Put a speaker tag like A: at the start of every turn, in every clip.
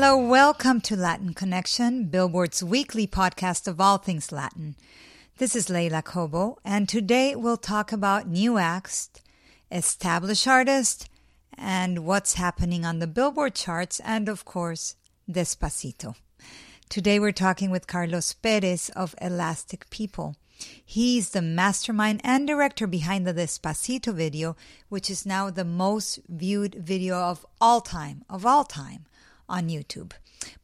A: Hello, welcome to Latin Connection, Billboard's weekly podcast of all things Latin. This is Leila Cobo, and today we'll talk about new acts, established artists, and what's happening on the Billboard charts, and of course, Despacito. Today we're talking with Carlos Perez of Elastic People. He's the mastermind and director behind the Despacito video, which is now the most viewed video of all time, of all time on YouTube.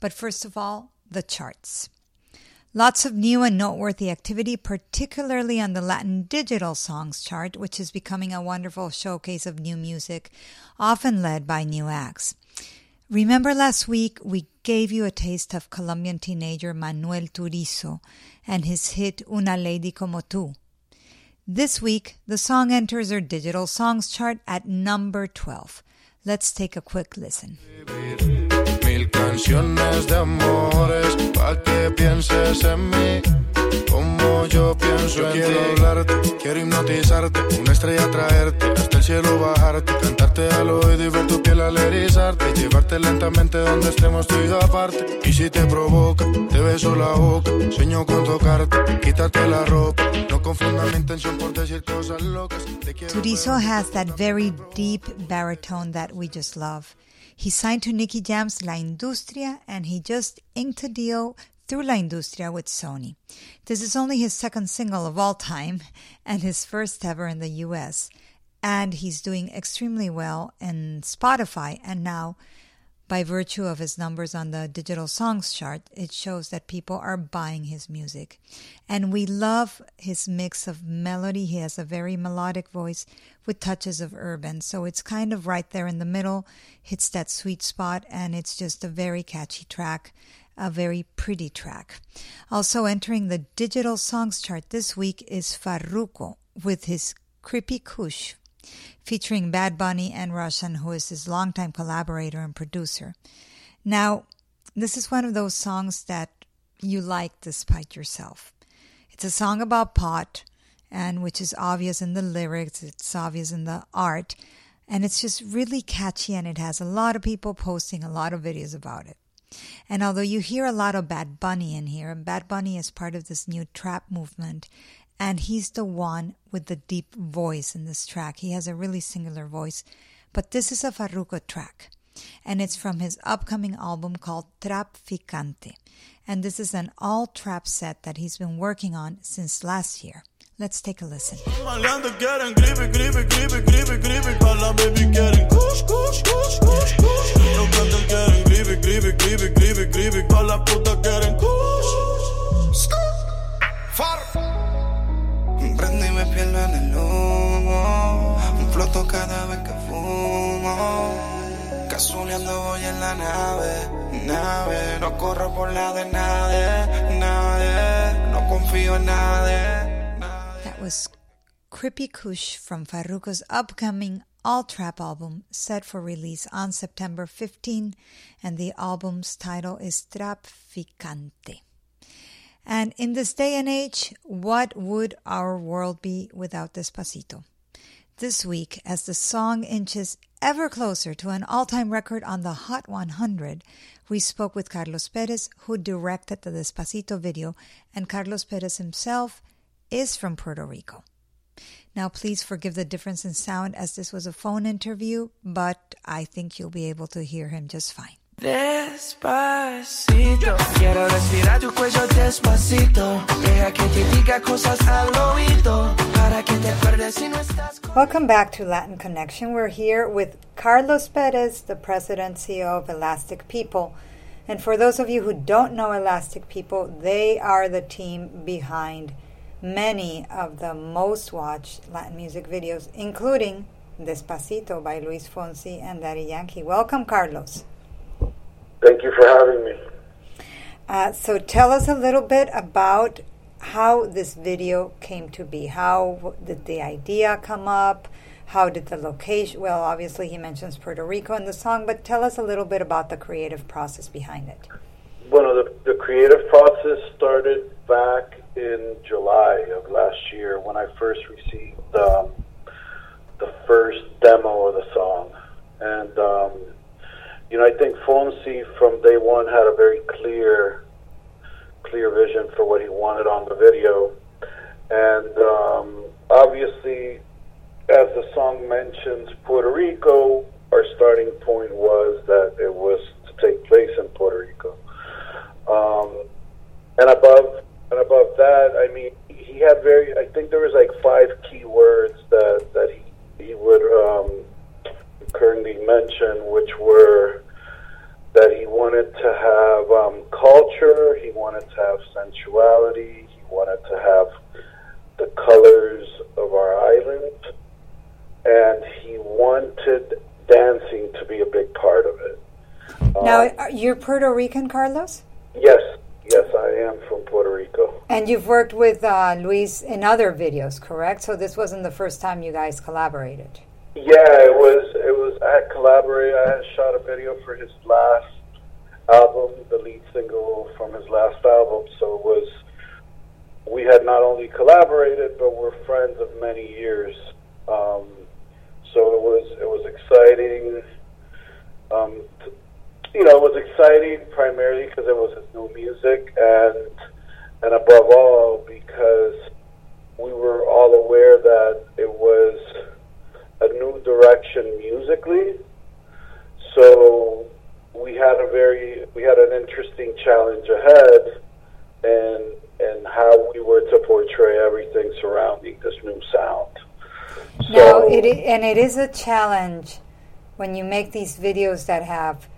A: But first of all, the charts. Lots of new and noteworthy activity, particularly on the Latin Digital Songs chart, which is becoming a wonderful showcase of new music, often led by new acts. Remember last week we gave you a taste of Colombian teenager Manuel Turizo and his hit Una Lady Como Tú. This week, the song enters our digital songs chart at number 12. Let's take a quick listen.
B: Canciones de amores pa' que pienses en mí como yo pienso yo en quiero ti. hablarte, quiero hipnotizarte, una estrella traerte, hasta el cielo bajarte, cantarte al oído y ver tu piel al erizarte, llevarte lentamente donde estemos tú y yo aparte. Y si te provoca, te beso la boca, sueño con tocarte, quítate la ropa, no confundas mi intención por decir cosas locas.
A: Turizo has that very deep baritone that we just love. He signed to Nicky Jam's La Industria and he just inked a deal through La Industria with Sony. This is only his second single of all time and his first ever in the US. And he's doing extremely well in Spotify and now by virtue of his numbers on the digital songs chart, it shows that people are buying his music. And we love his mix of melody. He has a very melodic voice with touches of urban. So it's kind of right there in the middle, hits that sweet spot, and it's just a very catchy track, a very pretty track. Also entering the digital songs chart this week is Farruko with his Krippy Kush featuring Bad Bunny and Rvssian, who is his longtime collaborator and producer. Now, this is one of those songs that you like despite yourself. It's a song about pot, and which is obvious in the lyrics, it's obvious in the art, and it's just really catchy, and it has a lot of people posting a lot of videos about it. And although you hear a lot of Bad Bunny in here, and Bad Bunny is part of this new trap movement, and he's the one with the deep voice in this track. He has a really singular voice, but this is a Farruko track, and it's from his upcoming album called Trapficante. And this is an all trap set that he's been working on since last year. Let's take a listen.
B: La nave. No corro por. No confío en.
A: That was Crippy Kush from Farruko's upcoming all trap album set for release on September 15, and the album's title is Trapficante. And in this day and age, what would our world be without Despacito? This week, as the song inches ever closer to an all time record on the Hot 100, we spoke with Carlos Perez, who directed the Despacito video, and Carlos Perez himself is from Puerto Rico. Now, please forgive the difference in sound as this was a phone interview, but I think you'll be able to hear him just fine.
C: Despacito, quiero respirar tu cuello despacito. Deja que te diga cosas al oído para que te acuerdes si no estás.
A: Welcome back to Latin Connection. We're here with Carlos Perez, the president CEO of Elastic People. And for those of you who don't know Elastic People, they are the team behind many of the most watched Latin music videos, including Despacito by Luis Fonsi and Daddy Yankee. Welcome, Carlos.
D: You for having me.
A: Uh, so tell us a little bit about how this video came to be. How did the idea come up? How did the location? Well, obviously he mentions Puerto Rico in the song, but tell us a little bit about the creative process behind it.
D: Well, the, the creative process started back in July of last year when I first received um, the first demo of the song, and um, you know I think Fonsi from day one had a very clear, clear vision for what he wanted on the video, and um, obviously, as the song mentions, Puerto Rico. Our starting point was that it was to take place in Puerto Rico, um, and above and above that, I mean, he had very. I think there was like five key words that that he he would um, currently mention, which were that he wanted to have um, culture, he wanted to have sensuality, he wanted to have the colors of our island, and he wanted dancing to be a big part of it.
A: Now, um, you're Puerto Rican, Carlos?
D: Yes, yes, I am from Puerto Rico.
A: And you've worked with uh, Luis in other videos, correct? So this wasn't the first time you guys collaborated.
D: Yeah, it was. I had collaborated. I had shot a video for his last album, the lead single from his last album. So it was. We had not only collaborated, but we're friends of many years. Um, so it was. It was exciting. Um, t- you know, it was exciting primarily because it was his new music, and and above all because we were all aware that it was a new direction musically. So we had a very we had an interesting challenge ahead, and and how we were to portray everything surrounding this new sound.
A: So, now it is, and it is a challenge when you make these videos that have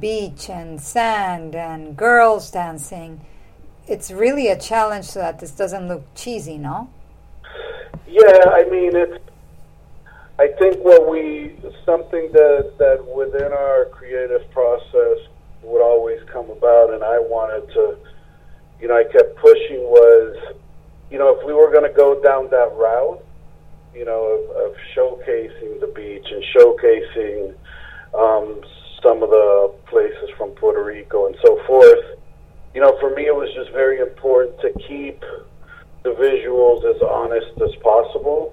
A: beach and sand and girls dancing. It's really a challenge so that this doesn't look cheesy, no?
D: Yeah, I mean it's. I think what we something that that within our creative process would always come about, and I wanted to, you know, I kept pushing was, you know, if we were going to go down that route, you know, of, of showcasing the beach and showcasing um, some of the places from Puerto Rico and so forth. You know, for me, it was just very important to keep the visuals as honest as possible.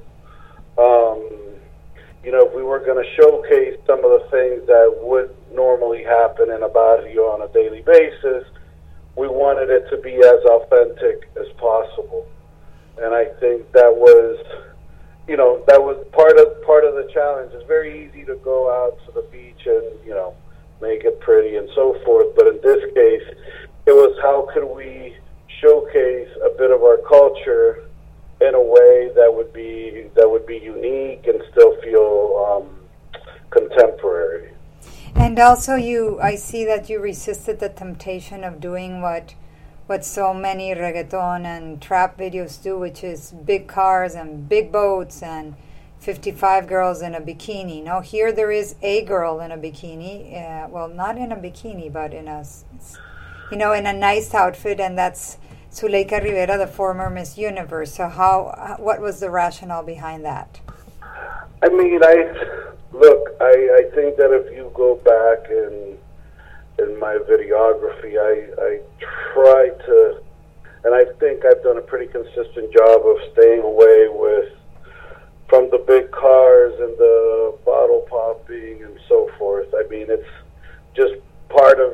D: Um, you know, if we were going to showcase some of the things that would normally happen in a barrio on a daily basis, we wanted it to be as authentic as possible. And I think that was, you know, that was part of part of the challenge. It's very easy to go out to the beach and you know make it pretty and so forth. But in this case, it was how could we showcase a bit of our culture in a way that would be that would be unique and still feel um, contemporary.
A: And also, you I see that you resisted the temptation of doing what what so many reggaeton and trap videos do, which is big cars and big boats and 55 girls in a bikini. No, here there is a girl in a bikini. Uh, well, not in a bikini, but in a, you know, in a nice outfit, and that's Zuleyka Rivera, the former Miss Universe. So, how, what was the rationale behind that?
D: I mean, I look. I, I think that if you go back in in my videography, I I try to, and I think I've done a pretty consistent job of staying away with from the big cars and the bottle popping and so forth. I mean, it's just part of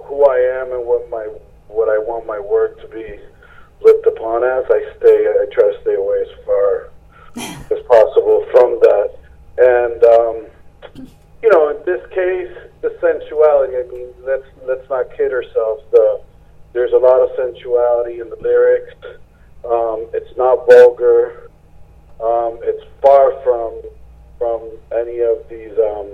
D: who I am and what my what I want my work to be looked upon as. I stay, I try to stay away as far as possible from that. And um, you know, in this case, the sensuality. I mean, let's let's not kid ourselves. The there's a lot of sensuality in the lyrics. Um, it's not vulgar. Um, it's far from from any of these um,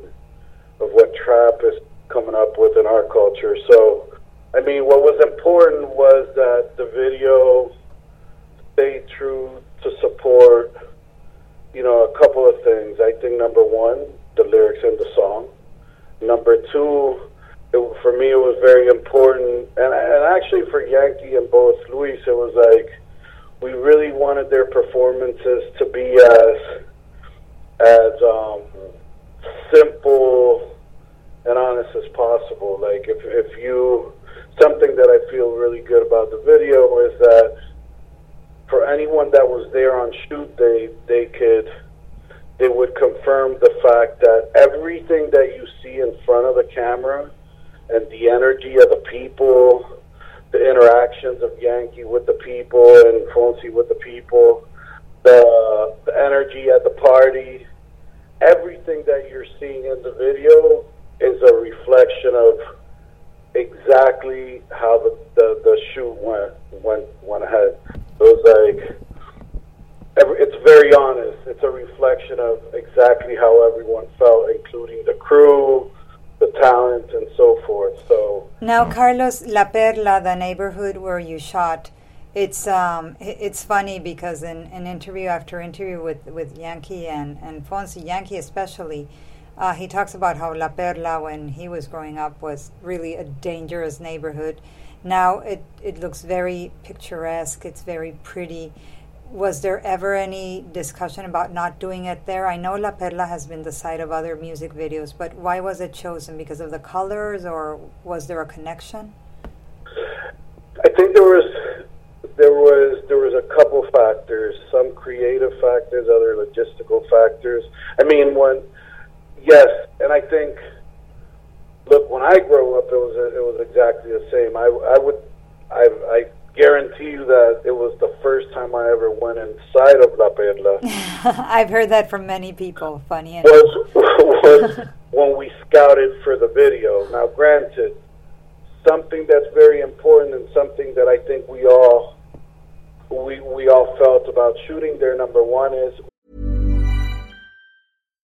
D: of what trap is coming up with in our culture. So, I mean, what was important was that the video stayed true to support, you know, a couple of things. I think number one, the lyrics in the song. Number two, it, for me, it was very important, and, and actually for Yankee and both Luis, it was like we really wanted their performances to be as as um, simple and honest as possible. Like if if you something that I feel really good about the video is that for anyone that was there on shoot, they they could they would confirm the fact that everything that you see in front of the camera and the energy of the people, the interactions of Yankee with the people and Fonsi with the people, the, the energy at the party, everything that you're seeing in the video is a reflection of exactly how the, the, the shoot went went went ahead. It was like every, it's very honest. It's a reflection of exactly how everyone felt, including the crew, the talent, and so forth. So
A: now, Carlos La Perla, the neighborhood where you shot. It's um it's funny because in an interview after interview with, with Yankee and, and Fonsi, Yankee especially, uh, he talks about how La Perla, when he was growing up, was really a dangerous neighborhood. Now it, it looks very picturesque, it's very pretty. Was there ever any discussion about not doing it there? I know La Perla has been the site of other music videos, but why was it chosen? Because of the colors, or was there a connection?
D: I think there was there was there was a couple factors, some creative factors, other logistical factors. I mean, when yes, and I think look, when I grew up, it was it was exactly the same. I I would I I guarantee you that it was the first time I ever went inside of La Perla.
A: I've heard that from many people. Funny enough.
D: Was was when we scouted for the video. Now, granted, something that's very important and something that I think we all we we all felt about shooting there. Number one is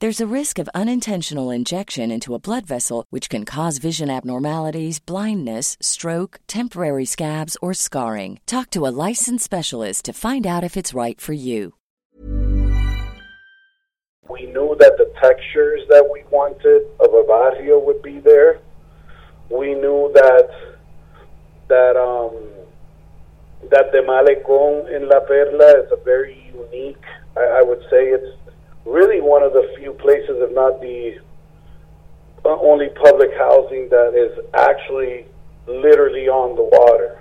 E: There's a risk of unintentional injection into a blood vessel, which can cause vision abnormalities, blindness, stroke, temporary scabs, or scarring. Talk to a licensed specialist to find out if it's right for you.
D: we knew that the textures that we wanted of a barrio would be there. We knew that that um, that the Malecón in La Perla is a very unique. I, I would say it's really one of the few places, if not the uh, only public housing that is actually literally on the water.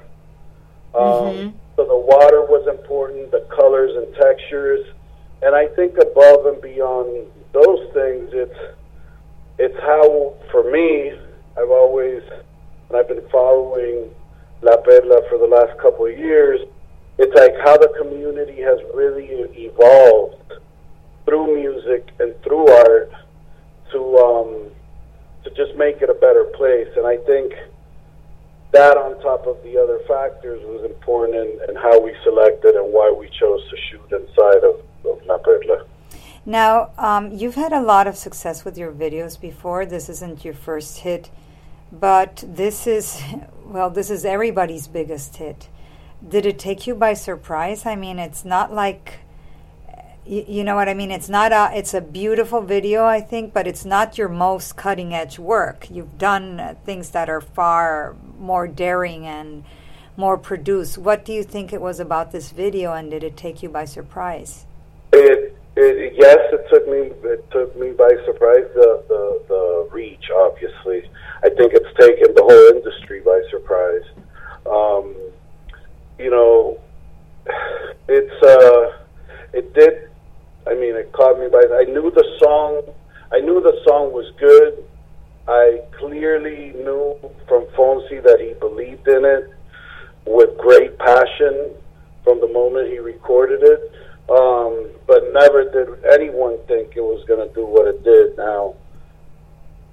D: Um, So the water was important, the colors and textures, and I think above and beyond those things, it's it's how for me I've always and I've been following La Perla for the last couple of years. It's like how the community has really evolved through music and through art to um, to just make it a better place. And I think that, on top of the other factors, was important in, in how we selected and why we chose to shoot inside of, of La Perla.
A: Now, um, you've had a lot of success with your videos before. This isn't your first hit, but this is, well, this is everybody's biggest hit. Did it take you by surprise? I mean, it's not like you, know what I mean? It's not a it's a beautiful video, I think, but it's not your most cutting edge work. You've done uh, things that are far more daring and more produced. What do you think it was about this video, and did it take you by surprise?
D: It, it yes, it took me it took me by surprise. The the, the reach, obviously, I think it's taken the whole industry by surprise. Um, you know, it's uh, it did I mean, it caught me by. I knew the song. I knew the song was good. I clearly knew from Fonsi that he believed in it with great passion from the moment he recorded it. Um, but never did anyone think it was going to do what it did. Now,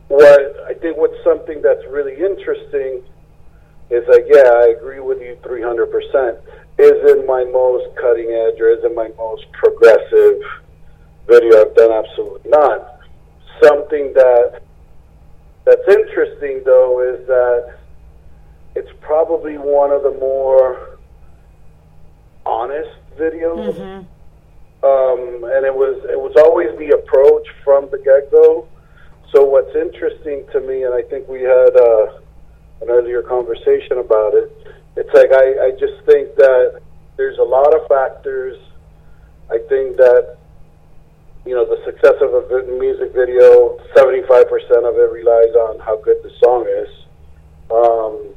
D: what I think what's something that's really interesting is like, yeah, I agree with you 300%. Isn't my most cutting edge or isn't my most progressive video I've done? Absolutely not. Something that that's interesting though is that it's probably one of the more honest videos.
A: Mm-hmm.
D: Um, and it was it was always the approach from the get go. So what's interesting to me, and I think we had uh, an earlier conversation about it. It's like I, I just think that there's a lot of factors. I think that you know, the success of a music video, 75% of it relies on how good the song is. Um,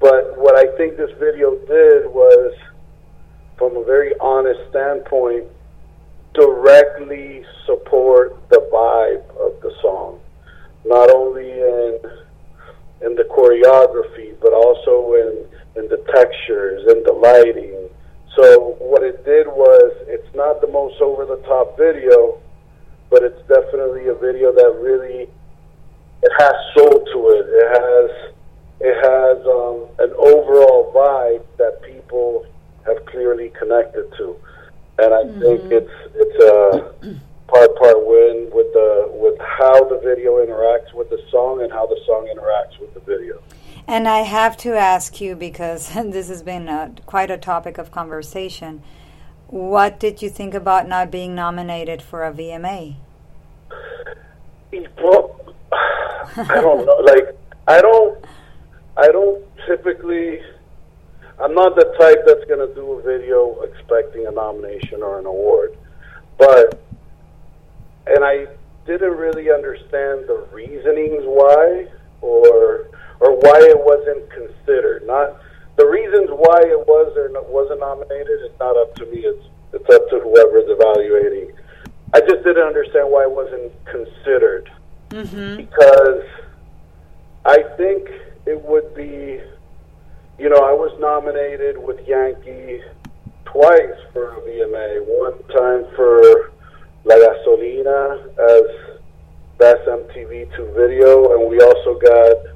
D: but what I think this video did was, from a very honest standpoint, directly support the vibe of the song. Not only in in the choreography, but also in in the textures and the lighting. So what it did was, it's not the most over the top video, but it's definitely a video that really it has soul to it. It has it has um, an overall vibe that people have clearly connected to, and I mm-hmm. think it's it's a part part win with the with how the video interacts with the song and how the song interacts with the video.
A: And I have to ask you because this has been a, quite a topic of conversation. What did you think about not being nominated for a VMA?
D: Well, I don't know. Like, I don't, I don't typically. I'm not the type that's going to do a video expecting a nomination or an award, but, and I didn't really understand the reasonings why, or or why it wasn't considered. Not the reasons why it was or wasn't nominated. It's not up to me. It's it's up to whoever's evaluating I just didn't understand why it wasn't considered.
A: Mm-hmm.
D: Because I think it would be, you know, I was nominated with Yankee twice for a VMA. One time for La Gasolina as Best MTV2 Video, and we also got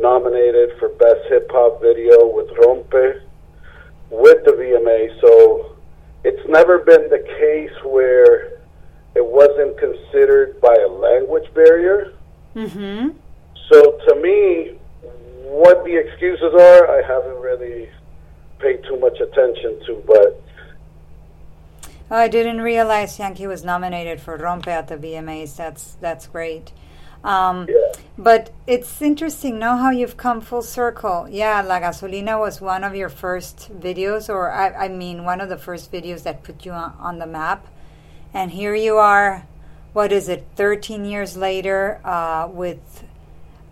D: nominated for Best Hip Hop Video with Rompe with the VMA. So it's never been the case where it wasn't considered by a language barrier.
A: Mm-hmm.
D: So to me, what the excuses are, I haven't really paid too much attention to, but.
A: Oh, I didn't realize Yankee was nominated for Rompe at the VMAs. That's that's great. Um,
D: yeah.
A: But it's interesting now how you've come full circle. Yeah, La Gasolina was one of your first videos, or I, I mean, one of the first videos that put you on, on the map. And here you are, what is it, 13 years later, uh, with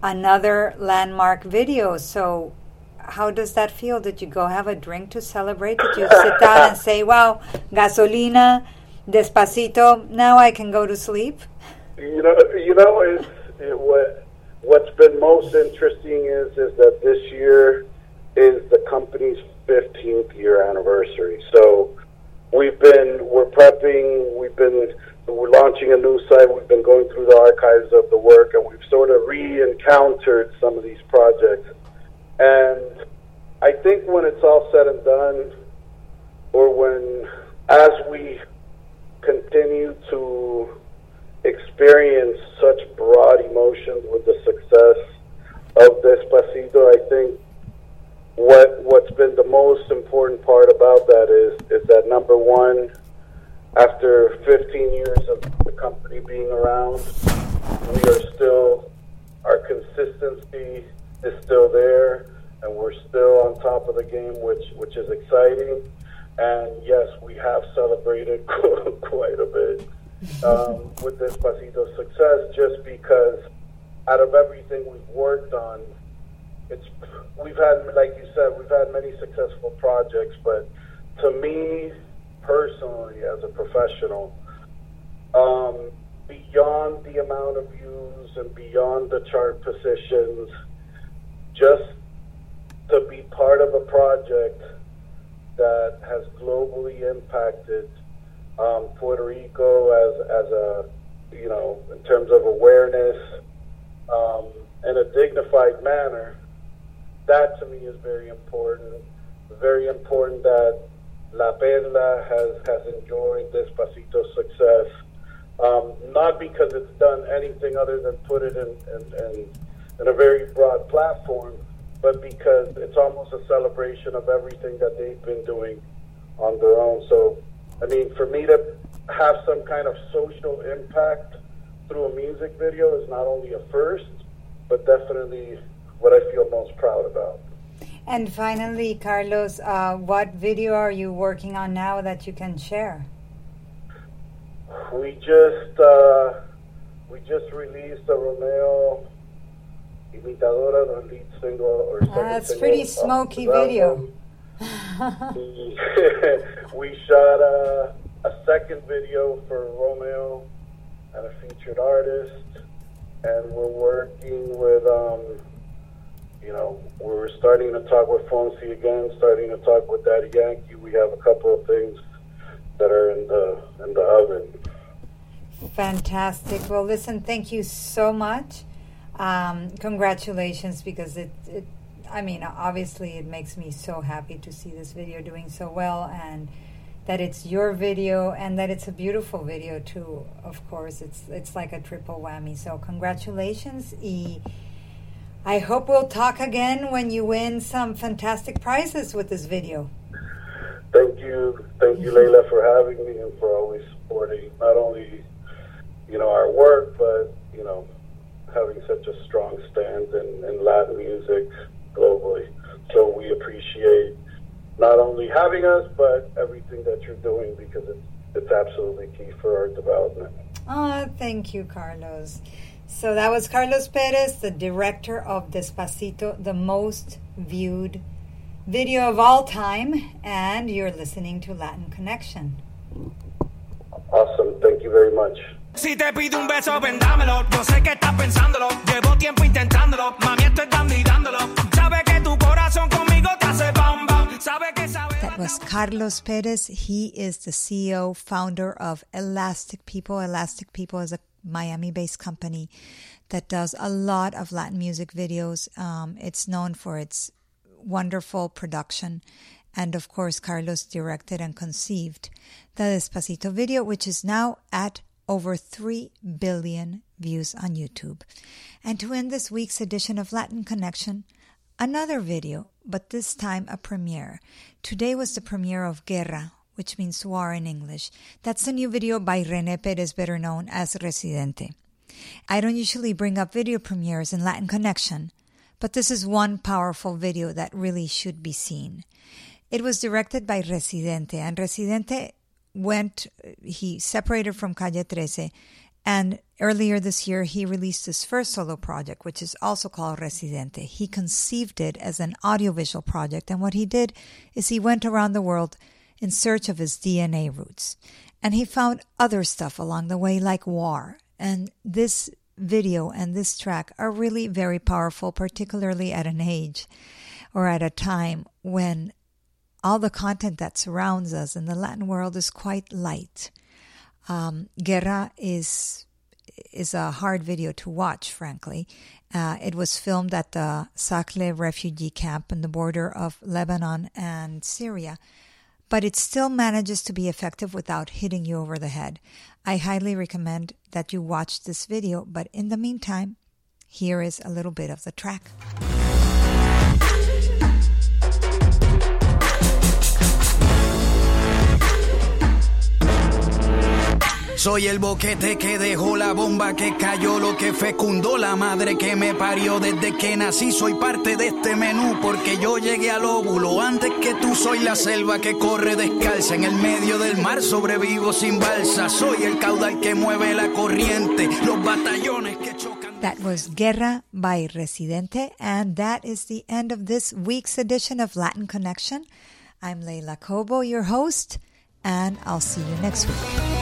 A: another landmark video. So, how does that feel? Did you go have a drink to celebrate? Did you sit down and say, wow, gasolina, despacito, now I can go to sleep?
D: You know, you know, it's, it, what, what's been most interesting is, is that this year is the company's 15th year anniversary. So, we've been we're prepping. We've been we're launching a new site. We've been going through the archives of the work, and we've sort of re-encountered some of these projects. And I think when it's all said and done, or when as we continue to experience such broad emotions with the success of Despacito, I think what what's been the most important part about that is is that number one, after 15 years of the company being around, we are still our consistency is still there, and we're still on top of the game, which which is exciting. And yes, we have celebrated quite a bit um, with Despacito's success, just because out of everything we've worked on, it's we've had, like you said, we've had many successful projects, but to me personally, as a professional, um, beyond the amount of views and beyond the chart positions, just to be part of a project that has globally impacted um, Puerto Rico as as a you know in terms of awareness um, in a dignified manner. That to me is very important. Very important that La Perla has has enjoyed Despacito's success. Um, not because it's done anything other than put it in, in, in, in a very broad platform, but because it's almost a celebration of everything that they've been doing on their own. So, I mean, for me to have some kind of social impact through a music video is not only a first, but definitely what I feel most proud about.
A: And finally, Carlos, uh, what video are you working on now that you can share?
D: We just uh, we just released a Romeo Imitadora, the lead single or second
A: Ah, that's
D: single
A: pretty smoky
D: the
A: video.
D: album. we, shot a, a second video for Romeo and a featured artist, and we're working with, um, you know, we're starting to talk with Fonsi again, starting to talk with Daddy Yankee. We have a couple of things that are in the in the oven.
A: Fantastic. Well, listen, thank you so much. Um, congratulations, because it, it, I mean, obviously, it makes me so happy to see this video doing so well and that it's your video and that it's a beautiful video too. Of course, it's it's like a triple whammy. So, congratulations. Y I hope we'll talk again when you win some fantastic prizes with this video.
D: Thank you, thank you, Leila, for having me and for always supporting not only you know our work, but you know having such a strong stand in, in Latin music globally. So we appreciate not only having us, but everything that you're doing because it's it's absolutely key for our development.
A: Oh, thank you, Carlos. So that was Carlos Perez, the director of Despacito, the most viewed video of all time, and you're listening to Latin Connection.
D: Awesome. Thank you very much.
F: Si te pido un beso. Yo sé que estás pensándolo. Llevo tiempo intentándolo. Mami. Sabe que tu corazón conmigo te hace bam bam. Sabe que sabe.
A: That was Carlos Perez. He is the CEO, founder of Elastic People. Elastic People is a Miami based company that does a lot of Latin music videos. Um, it's known for its wonderful production. And of course, Carlos directed and conceived the Despacito video, which is now at over 3 billion views on YouTube. And to end this week's edition of Latin Connection, another video, but this time a premiere. Today was the premiere of Guerra, which means war in English. That's a new video by Rene Perez, better known as Residente. I don't usually bring up video premieres in Latin Connection, but this is one powerful video that really should be seen. It was directed by Residente, and Residente went, he separated from Calle 13, and earlier this year he released his first solo project, which is also called Residente. He conceived it as an audiovisual project, and what he did is he went around the world in search of his DNA roots. And he found other stuff along the way, like war. And this video and this track are really very powerful, particularly at an age or at a time when all the content that surrounds us in the Latin world is quite light. Um, Guerra is is a hard video to watch, frankly. Uh, it was filmed at the Sakle refugee camp on the border of Lebanon and Syria, but it still manages to be effective without hitting you over the head. I highly recommend that you watch this video, but in the meantime, here is a little bit of the track.
G: Soy el boquete que dejó la bomba que cayó, lo que fecundó la madre que me parió desde que nací. Soy parte de este menú porque yo llegué al óvulo antes que tú. Soy la selva que corre descalza en el medio del mar. Sobrevivo sin balsa. Soy el caudal que mueve la corriente, los batallones que chocan.
A: That was Guerra by Residente, and that is the end of this week's edition of Latin Connection. I'm Leila Cobo, your host, and I'll see you next week.